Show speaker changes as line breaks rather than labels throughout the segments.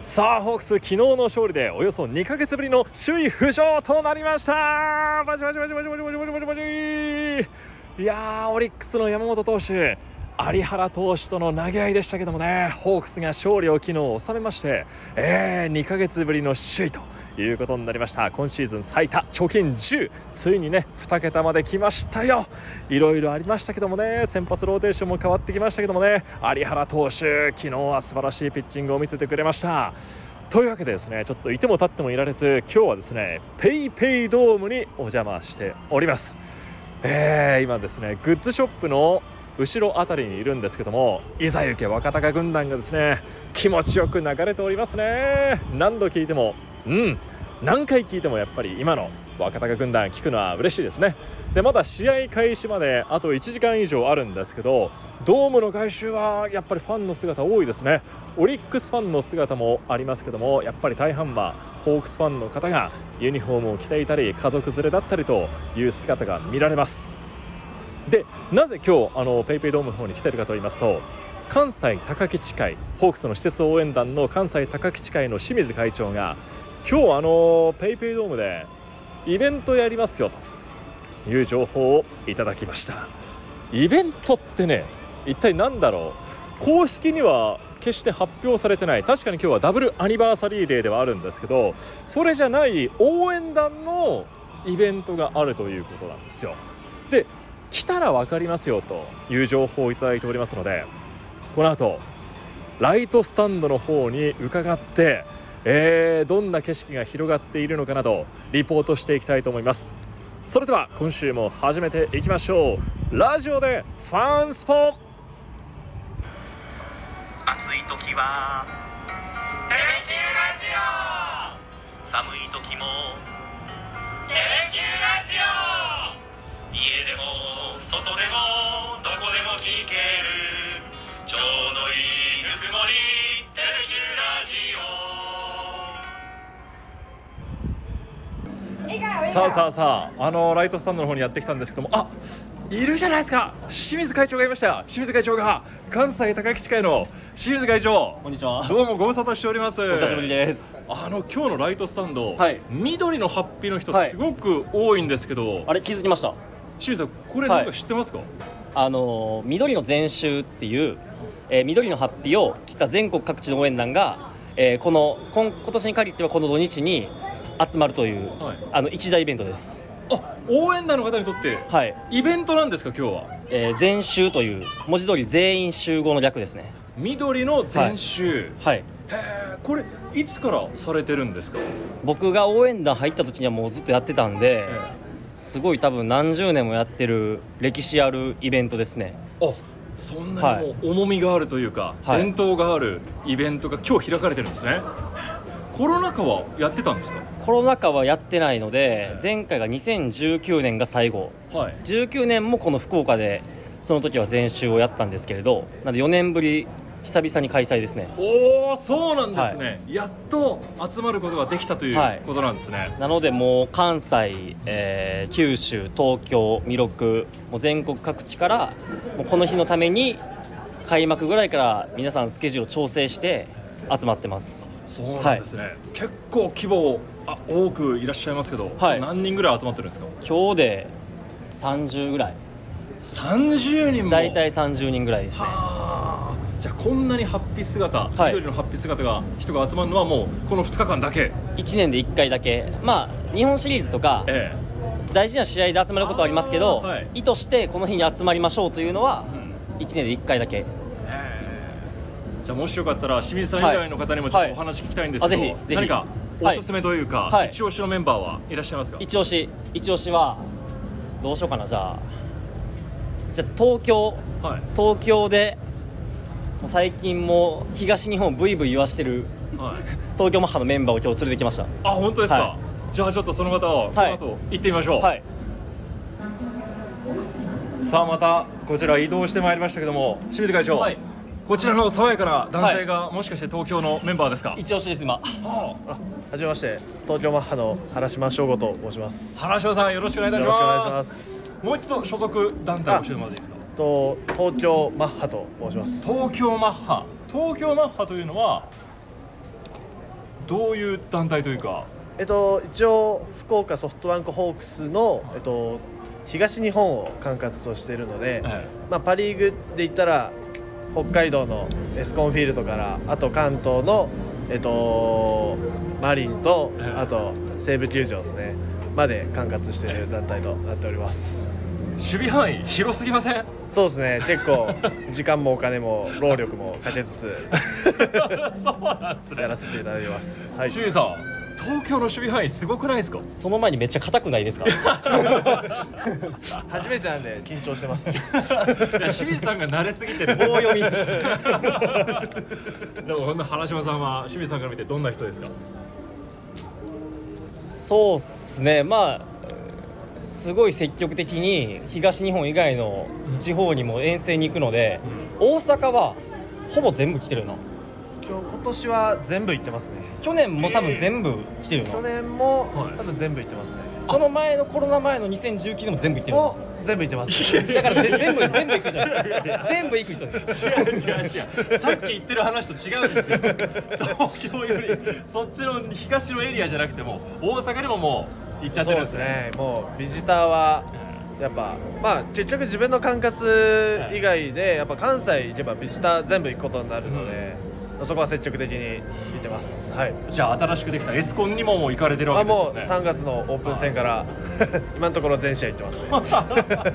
さあホークス昨日の勝利でおよそ2ヶ月ぶりの首位浮上となりました。バチバチバチバチバチバチバチバチバチ。いやーオリックスの山本投手。有原投手との投げ合いでしたけどもね。ホークスが勝利を昨日収めまして、えー、2ヶ月ぶりの首位ということになりました。今シーズン最多貯金10ついにね2桁まで来ましたよ。いろいろありましたけどもね。先発ローテーションも変わってきましたけどもね。有原投手昨日は素晴らしいピッチングを見せてくれました。というわけでですねちょっといても立ってもいられず今日はですね PayPay ドームにお邪魔しております。えー、今ですねグッズショップの後ろ辺りにいるんですけどもいざ行け若隆軍団がですね気持ちよく流れておりますね。何度聞いてもうん何回聞いてもやっぱり今の若隆軍団聞くのは嬉しいですね。でまだ試合開始まであと1時間以上あるんですけどドームの外周はやっぱりファンの姿多いですね。オリックスファンの姿もありますけどもやっぱり大半はホークスファンの方がユニフォームを着ていたり家族連れだったりという姿が見られます。でなぜ今日あのペイペイドームの方に来てるかと言いますと関西高吉会ホークスの施設応援団の関西高吉会の清水会長が今日あのペイペイドームでイベントやりますよという情報をいただきました。イベントってね一体何だろう？公式には決して発表されてない。確かに今日はダブルアニバーサリーデーではあるんですけどそれじゃない応援団のイベントがあるということなんですよ。で来たら分かりますよという情報をいただいておりますのでこの後ライトスタンドの方に伺ってえー、どんな景色が広がっているのかなどリポートしていきたいと思います。それでは今週も始めていきましょう。ラジオでファンスポン。
暑い時は
テレキューラジオ。
寒い時も
テレキューラジオ。
家でも外でもどこでも聞ける。ちょうどいいぬくもりテレキューラジ
さあさあさああのライトスタンドの方にやってきたんですけども。あいるじゃないですか。清水会長がいました。清水会長が関西高吉会の清水会長。
こんにちは。
どうもご無沙汰しております。
お久しぶりです。
あの今日のライトスタンド、
はい。
緑のハッピーの人
はい。
すごく多いんですけど、
あれ気づきました？
清水さんこれなんか知ってますか、
あのー緑の全集っていう、えー緑のハッピーを着た全国各地の応援団が、えーこの今今年に限ってはこの土日に集まるという、
はい
あの一大イベントです。
あ応援団の方にとって
はい。
イベントなんですか今日は？
えー全集という文字通り全員集合の略ですね。
緑の全集、
はい。
へえこれいつからされてるんですか、
僕が応援団入った時にはもうずっとやってたんで、すごい多分何十年もやってる歴史あるイベントですね。
あそんなにもう重みがあるというか、
はい。
伝統があるイベントが今日開かれてるんですね。コロナ禍はやってたんですか？
コロナ禍はやってないので前回が2019年が最後。
はい。
19年もこの福岡でその時は全集をやったんですけれどなんで4年ぶり久々に開催ですね。
おおそうなんですね、やっと集まることができたとい
はい。う
ことなんですね、
なのでもう関西、えー九州東京弥勒もう全国各地からもうこの日のために開幕ぐらいから皆さんスケジュールを調整して集まってます。
そうなんですね、結構規模あ多くいらっしゃいますけど、
はい。
何人ぐらい集まってるんですか？
今日で30ぐらい。
30人も。
大体30人ぐらいですね。
はあじゃあこんなにハッピー姿、
はい。
緑のハッピー姿が人が集まるのはもうこの2日間だけ。
1年で1回だけ。まあ日本シリーズとか
え
大事な試合で集まることはありますけど、
はい。
意図してこの日に集まりましょうというのは
え、
1年で1回だけ。
じゃあもしよかったら清水さん以外の方にもちょっとお話聞きたいんですけど、
はいあぜひぜひ。
何かおすすめというか、
はい。
一押しのメンバーはいらっしゃいますか、
一押し。一押しはどうしようかなじゃあ。じゃあ東京。
はい。
東京で最近もう東日本ブイブイ言わしてる
はい、
東京マッハのメンバーを今日連れてきました。
あ本当ですか、
は
じゃあちょっとその方をこの
はい
後行ってみましょう、
はい。
さあまたこちら移動してまいりましたけども清水会長、
はい。
こちらの爽やかな男性が、もしかして東京のメンバーですか？
一押しです今。
は
はじめまして。東京マッハの原島翔吾と申します。
あ原島さんよろしくお願いいたします。
よろしくお願いします。
もう一度所属団体を教えてもらっていいですか？
と東京マッハと申します。
東京マッハ。東京マッハというのはどういう団体というか？
えっと一応福岡ソフトバンクホークスのえっと東日本を管轄としているので、
え
まあ、パ・リーグで言ったら北海道のエスコンフィールドからあと関東の、えっと、マリンと
ええ
あと西武球場ですねまで管轄している団体となっております
守備範囲広すぎません？
そうですね。結構時間もお金も労力もかけつつ。
そうなんです
やらせていただいてます、はい、
清水さん東京の守備範囲すごくないですか？
その前にめっちゃ硬くないですか？
初めてなんで緊張してます。
清水さんが慣れすぎてる。棒読み。でもほんと原島さんは清水さんから見てどんな人ですか？
そうっすね。まあすごい積極的に東日本以外の地方にも遠征に行くので、大阪はほぼ全部来てるな。
今日今年は全部行ってますね。
去年も多分全部来てる
去
の、
年も
はい。
多分全部行ってますね。
その前のコロナ前の2019でも全部行ってるの
も全部行ってます。
だからぜ全部全部行く人です全部行く人です。
違う違う違う。さっき言ってる話と違うんですよ。東京よりそっちの東のエリアじゃなくても大阪にももう行っちゃって
そうです
るんですね
ね。もうビジターはやっぱまあ結局自分の管轄以外でやっぱ関西行けばビジター全部行くことになるので、そこは積極的に行ってます。はい。
じゃあ新しくできたエスコンにももう行かれてるわ
あもう
けですよね。
3月のオープン戦から 今のところ全試合行ってます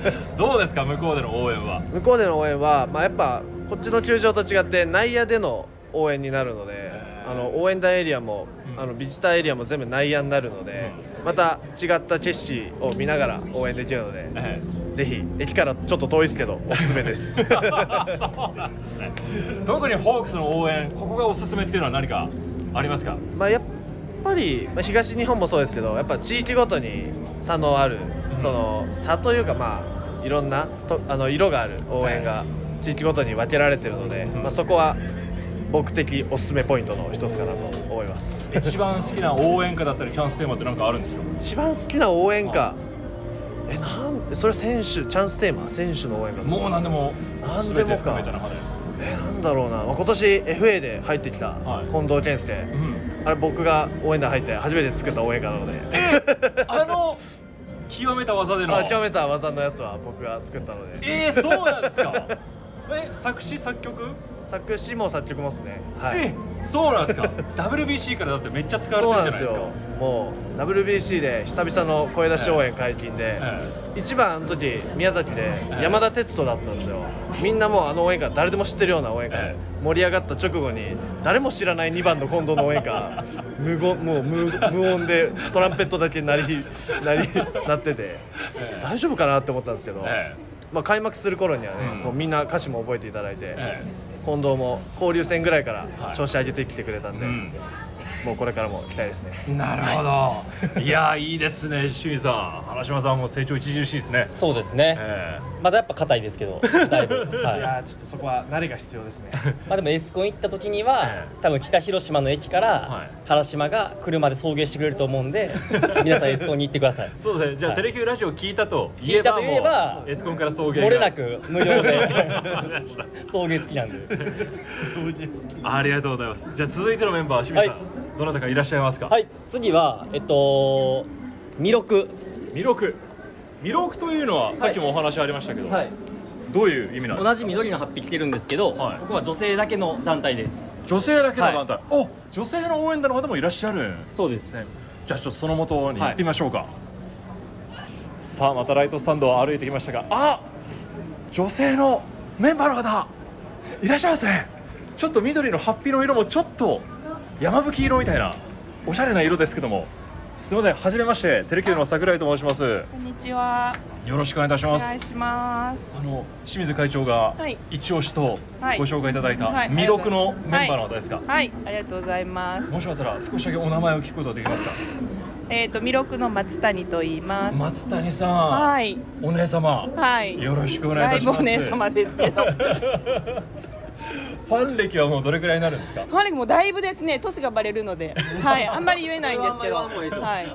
ね。
どうですか向こうでの応援は？
向こうでの応援は、まあ、やっぱこっちの球場と違って内野での応援になるのであの応援団エリアも、
うん。
あのビジターエリアも全部内野になるので、また違った景色を見ながら応援できるので、
え
ぜひ駅からちょっと遠いですけどおすすめです。
え そうなんですね。特にホークスの応援ここがおすすめっていうのは何かありますか？
まあやっぱり、まあ、東日本もそうですけどやっぱ地域ごとに差のある、その差というかまあいろんなとあの色がある応援が地域ごとに分けられてるので、まあ、そこは僕的おすすめポイントの一つかなと思います。
一番好きな応援歌だったりチャンステーマって何かあるんですか？
一番好きな応援歌。えなんそれ選手チャンステーマ選手の応援歌。
もう何でも
何でもか。えなんだろうな、まあ、今年 FA で入ってきた
はい。
近藤健介、
うん。
あれ僕が応援団入って初めて作った応援歌なので。
あの極めた技での。
あ極めた技のやつは僕が作ったので。
えー、そうなんですか？え作詞作曲？
作詞も作曲もですね。はい。
えそうなんですか？WBC からだってめっちゃ使われ
そう
てるじゃないです
すよもう WBC で久々の声出し応援解禁で、
え
一番あの時宮崎で
え
山田哲人だったんですよ。みんなもうあの応援歌誰でも知ってるような応援歌。で
え。
盛り上がった直後に誰も知らない2番の近藤の応援歌 無言もう無無音でトランペットだけ鳴り鳴り 鳴ってて
ええ。
大丈夫かなって思ったんですけど、
え
まあ、開幕する頃にはね、
うん。
もうみんな歌詞も覚えていただいて、
え
近藤も交流戦ぐらいから調子上げてきてくれたんで、
うん。
もうこれからも期待ですね。
なるほど、い、やいいですね清水さん。原島さんも成長著しいですね。
そうですね、
え
まだやっぱ硬いですけど だいぶ、はい。
いやーちょっとそこは慣れが必要ですね。
まあでもエスコン行った時には、
ええ。
多分北広島の駅か
はい。
ら原島が車で送迎してくれると思うんで 皆さんエスコンに行ってください。
えそうですね。じゃあ、
はい。
テレキューラジオ聞いたと
聞いたと言えば
エスコンから送迎が。
漏れなく無料で。送迎付きなんで。
ありがとうございます。じゃあ続いてのメンバー清水さん、
は
どなたかいらっしゃいますか？
はい次はえっと弥勒
弥勒弥勒というのはさっきもお話ありましたけど、
はい。
どういう意味なんですか？
同じ緑のハッピー着てるんですけど、
はい。
ここは女性だけの団体です。
女性だけの団体、お女性の応援団の方もいらっしゃるん
そうです。
ねじゃあちょっとその元に行ってみましょうか、さあまたライトスタンドを歩いてきましたがあ女性のメンバーの方いらっしゃいますね。ちょっと緑のハッピーの色もちょっと山吹色みたいなおしゃれな色ですけどもすみませんはじめましてテレキューの桜井と申します
こんにちは。
よろしくお願いいたします
お願いします。
あの清水会長が
はい
一押しと
はい
ご紹介いただいた
はい
弥勒のメンバーの方ですか、
はい、ありがとうございます。
もしよかったら少しだけお名前を聞くことができますか？
えっ、と、弥勒の松谷と言います。
松谷さん、
はい。
お姉様
はい。
よろしくお願いいたします
お姉様ですけど。
ファン歴はもうどれくらいになるんですか？
ファン歴もだいぶですね年がバレるので、はい、あんまり言えないんですけど、はい。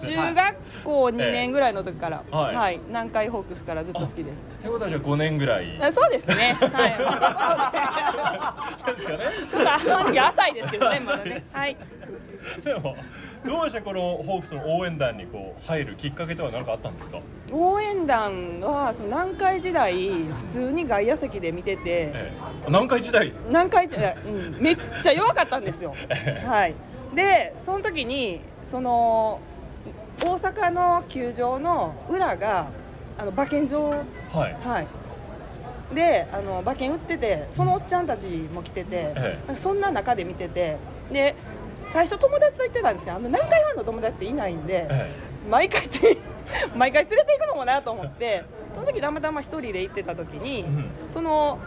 中学校2年ぐらいの時から、
はい。
はい、南海ホークスからずっと好きです。
ってことはじゃあ5年ぐらい。
あそうですね。はい、まあ
ですかね
そういうことで、ちょっとあの時浅いですけどね、まだね。はい。
でもどうしてこのホークスの応援団にこう入るきっかけとは何かあったんですか？
応援団はその南海時代普通に外野席で見てて、
ええ。南海時代？
南海時代、うん、めっちゃ弱かったんですよ。
ええ。
はい。で、その時にその大阪の球場の裏があの馬券場。
はい。
はい。で、あの馬券売ってて、そのおっちゃんたちも来てて、
え。
なんかそんな中で見てて、で、最初友達と行ってたんですけど、あの南海ファンの友達っていないんで、
え
毎回つ 毎回連れて行くのもなと思って、その時たまたま一人で行ってた時に、
うん。
その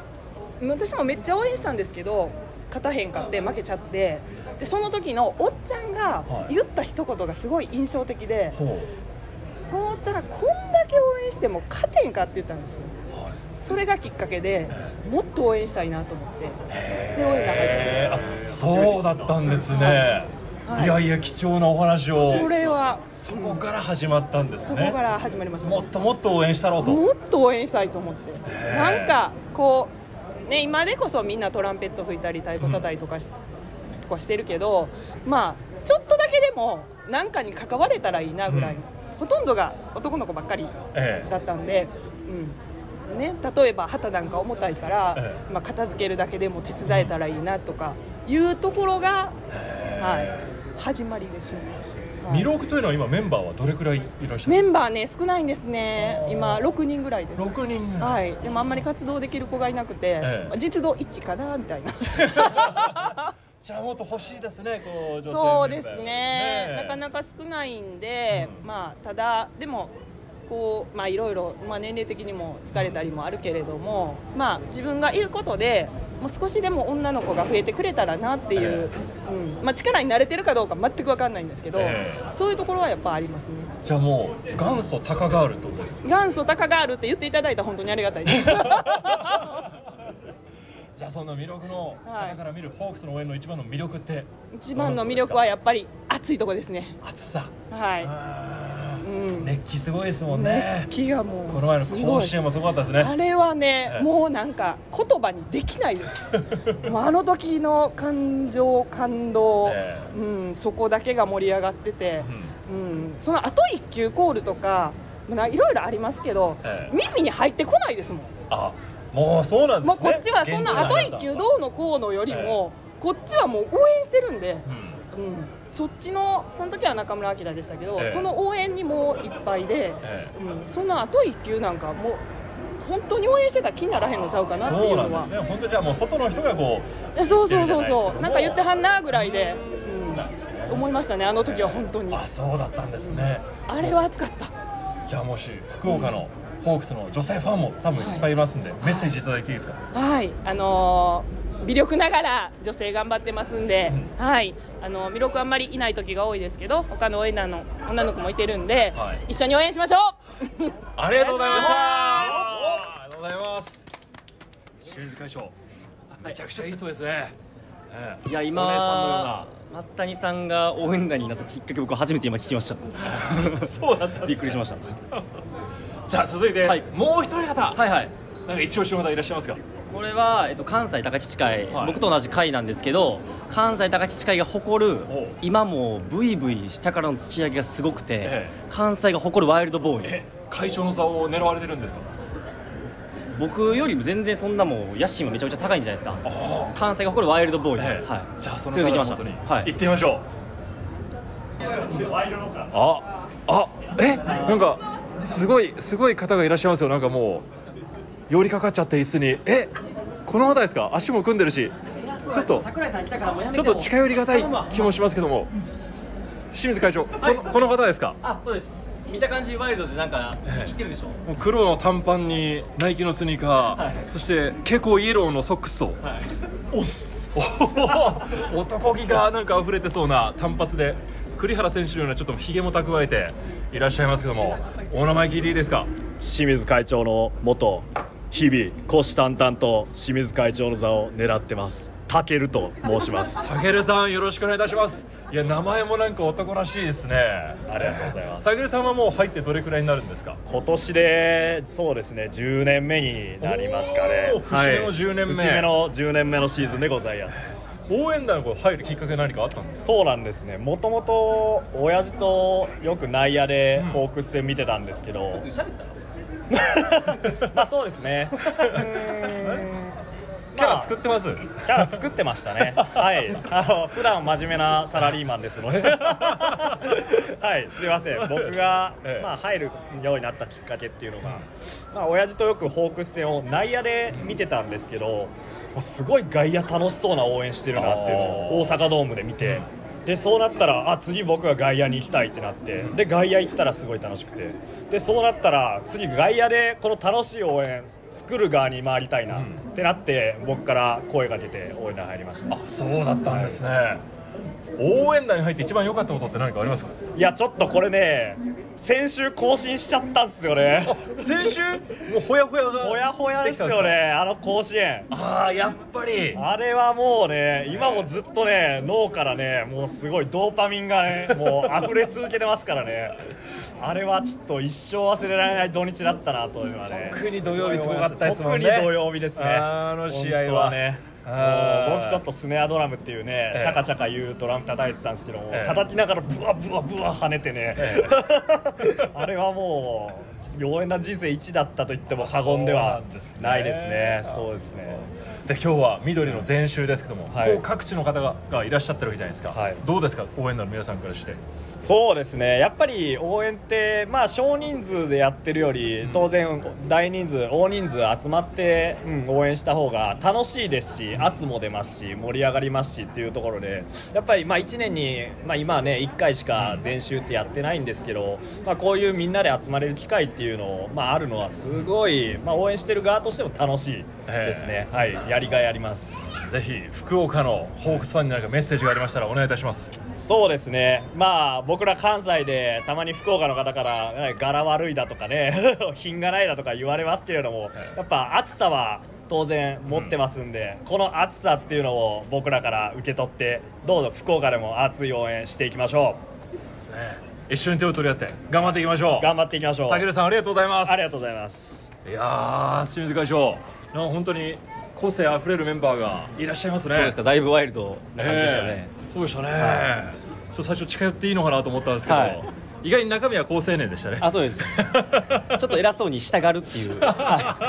私もめっちゃ応援したんですけど、勝たへんかって負けちゃって。でその時のおっちゃんが
はい。
言った一言がすごい印象的で、
ほ
そのおっちゃんがこんだけ応援しても勝てんかって言ったんですよ。
うはい
それがきっかけでもっと応援したいなと思ってで応援団入って
えー。あそうだったんですね、
はい。
い、やいや貴重なお話を。
それは
そこから始まったんです
そ
ね
こから始まりました。
もっともっと応援したろうと。
もっと応援したいと思って。なんかこうね今でこそみんなトランペット吹いたり太鼓叩いとかし,、とかしてるけどまあちょっとだけでも何かに関われたらいいなぐらい、
うん。
ほとんどが男の子ばっかり
ええ。
だったんで、うんね、例えば旗なんか重たいから、
え
まあ、片付けるだけでも手伝えたらいいなとかいうところが、はい、始まりですね。はい。
ミロクというのは今メンバーはどれくらいいらっしゃる
メンバーね少ないんですね。今6人ぐらいです。
6人。
はい。でもあんまり活動できる子がいなくて、
ええ。
実動1かなみたいな。
じゃあもっと欲しいですねこう女性メンバー
そうですね。なかなか少ないんで、
うん。
まあただでもこうまあいろいろ、まあ、年齢的にも疲れたりもあるけれども、まあ自分がいることでもう少しでも女の子が増えてくれたらなっていう、うん。まあ、力に慣れてるかどうか全く分かんないんですけど、
ええ。
そういうところはやっぱありますね。
じゃあもう元祖タカガールってことですか？
元祖タカガールって言っていただいたら本当にありがたいです。
じゃあそんな魅力の
はい。
方から見るホークスの応援の一番の魅力って
一番の魅力はやっぱり暑いとこですね。
暑さ。
はい
熱気すごいですもんね。
熱気がもう
この前の甲子園もすごかったですね。
あれはね、
ええ。
もうなんか言葉にできないです。もうあの時の感情感動、
え
うん、そこだけが盛り上がってて。
う、ん。
うん、その後一球コールとかいろいろありますけど、
ええ。
耳に入ってこないですもん。
あもうそうなんですね。
もうこっちはそんな後一球どうのこうのよりも、こっちはもう応援してるんで、
うん。
うん、そっちのその時は中村晃でしたけど、
ええ。
その応援にもういっぱいで、
え
うん、その後一球なんかもう本当に応援してたら気にならへんのちゃうかなってい
そうう
のは。
なんですね。本当じゃあもう外の人がこ
えそうそうそうそう。なんか言ってはんなぐらいで、うん、思いましたねあの時は本当に。
うあそうだったんですね。
あれは熱かった。
じゃあもし福岡のホークスの女性ファンも多分いっぱいいますんで、メッセージいただいていいですか
はいあのー微力ながら女性頑張ってますんで、
う
はい。あの魅力あんまりいない時が多いですけど他の応援団の女の子もいてるんで、
はい。
一緒に応援しましょう。
ありがとうございました。ありがとうございます。清水会長。めちゃくちゃいい人ですね、ええ。
いや今松谷さんが応援団になったきっかけ僕初めて今聞きました。
な そうだったんです
びっくりしました。
じゃあ続いて、
はい。
もう一人方、
はいはい。
なんか一押しの方いらっしゃいますか？
これは、えっと、関西高知会、
はい。
僕と同じ会なんですけど関西高知会が誇る今もブイブイ下からの土上げがすごくて、
ええ。
関西が誇るワイルドボーイ。
え会長の座を狙われてるんですか？
僕よりも全然そんなもう野心はめちゃめちゃ高いんじゃないですか。
あ
関西が誇るワイルドボーイです、
ええ。
はい、
じゃあその
連れてきましたはい。
行ってみましょう。ああえなんかすごいすごい方がいらっしゃいますよ。なんかもう寄りかかっちゃって椅子に。えこの方ですか？足も組んでるし。ちょっと
桜井さん来たからもうやめ
ちょっと近寄りがたい気もしますけども。清水会長このこの方ですか？
あそうです。見た感じワイルドでなんか知ってるでしょ、
もう黒の短パンにナイキのスニーカー、そして蛍光イエローのソックスを、おっす。お男気がなんか溢れてそうな単発で栗原選手のようなちょっとひげも蓄えていらっしゃいますけども。お名前聞いていいですか？
清水会長の元日々虎視眈々と清水会長の座を狙ってます。タケルと申します。
たけるさんよろしくお願いいたします。いや名前もなんか男らしいですね。
ありがとうございます。
たけるさんはもう入ってどれくらいになるんですか？
今年でそうですね10年目になりますかね。
節目の10年目。
節目の10年目のシーズンでございます。
応援団にこう入るきっかけ何かあったんですか？
そうなんですね。もともと親父とよく内野でホークス戦見てたんですけど、まあそうですねうーん
キャラ作ってます、
キャラ作ってましたね。はい。あの普段真面目なサラリーマンですので。はい。すいません。僕が、
ええ
まあ入るようになったきっかけっていうのが、まあ親父とよくホークス戦を内野で見てたんですけど、もうすごい外野楽しそうな応援してるなっていうのを大阪ドームで見て。でそうなったらあ次僕が外野に行きたいってなってで外野行ったらすごい楽しくて。でそうなったら次外野でこの楽しい応援作る側に回りたいなってなって僕から声が出て応援団入りました。
あそうだったんですね、応援団に入って一番良かったことって何かありますか？
いやちょっとこれね先週更新しちゃったんですよね。
先週？もうほやほやが
ほやほやですよねあの甲子園。
ああやっぱり。
あれはもうね今もずっとね脳からねもうすごいドーパミンがねもう溢れ続けてますからね。あれはちょっと一生忘れられない土日だったなというのはね。
特に土曜日すごかったですもんね。
特に土曜日ですね。
あの試合は
ね僕ちょっとスネアドラムっていうね、
ええ。
シャカシャカ言うドラム叩いてたんですけども、
ええ。
叩きながらブワブワブワ跳ねてね、あれはもう応援団人生一だったと言っても過言ではないですね。そうですね
で今日は緑の全集ですけども、
はい。
こう各地の方ががいらっしゃってるわけじゃないですか、
はい。
どうですか？応援団の皆さんからして。
そうですね。やっぱり応援ってまあ少人数でやってるより当然大人数大人数集まって、うん応援した方が楽しいですし圧も出ますし盛り上がりますしっていうところでやっぱりまあ1年に、まあ、今はね1回しか全集ってやってないんですけど、まあ、こういうみんなで集まれる機会っていうのを、まあ、あるのはすごい、まあ、応援してる側としても楽しいですね、はい、やりがいあります。
ぜひ福岡のホークスファンに何かメッセージがありましたらお願いいたします。
そうですね、まあ僕ら関西でたまに福岡の方からね柄悪いだとかね 品がないだとか言われますけれどもやっぱ暑さは当然持ってますんで、この暑さっていうのを僕らから受け取ってどうぞ福岡でも熱い応援していきましょ
ですね。一緒に手を取り合って頑張っていきましょう。
う頑張っていきましょう。
たけるさんありがとうございます。
ありがとうございます。
いやー清水会長。本当に個性あふれるメンバーがいらっしゃいますね。
どうですか？だいぶワイルドな感じでしたね、
ええ。そうでしたね、ちょっと最初近寄っていいのかなと思ったんですけど、
はい。
意外に中身は好青年でしたね。
あそうです。ちょっと偉そうに従うっていう、は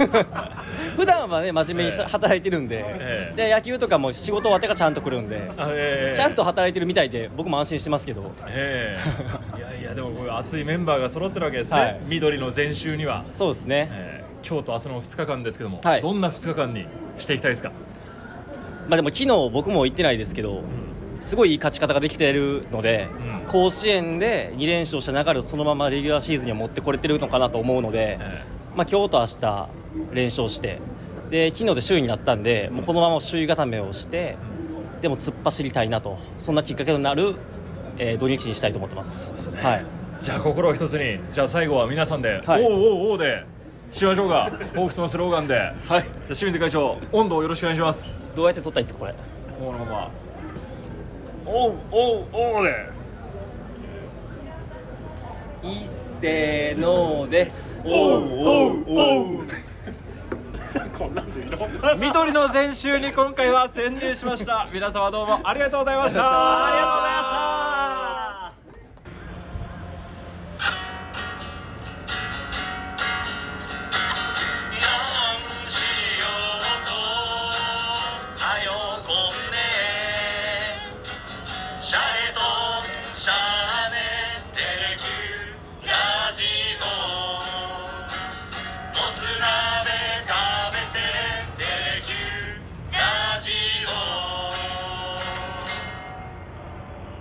い。普段はね真面目にし
ええ。
働いてるんで、
ええ。
で野球とかも仕事終わってからちゃんと来るんで、
あええ。
ちゃんと働いてるみたいで僕も安心してますけど。
ええ。いやいやでもこういう熱いメンバーが揃ってるわけですね、
はい。
緑の全集には、
そうですね、
ええ今日と明日の2日間ですけども、
はい。
どんな2日間にしていきたいですか？
まあでも昨日僕も言ってないですけど、すごいいい勝ち方ができてるので、
うん。
甲子園で2連勝した流れをそのままレギュラーシーズンには持ってこれてるのかなと思うので、
え
まあ、今日と明日連勝してで昨日で首位になったんでもうこのまま首位固めをしてでも突っ走りたいなとそんなきっかけとなる、えー土日にしたいと思ってます。
ですね。
はい。
じゃあ心を一つにじゃあ最後は皆さんで「
はい。
おうおうおう」でしましょうか。ホークスのスローガンで、はい、じゃあ清水会長温度をよろしくお願いします。
どうやって取ったらいいですかこれ？
このまま。おうおうおうで。
いっせーのーで。
おうおうおう。緑の全集に今回は潜入しました。皆様どうもありがとうございました。
ありがとうございました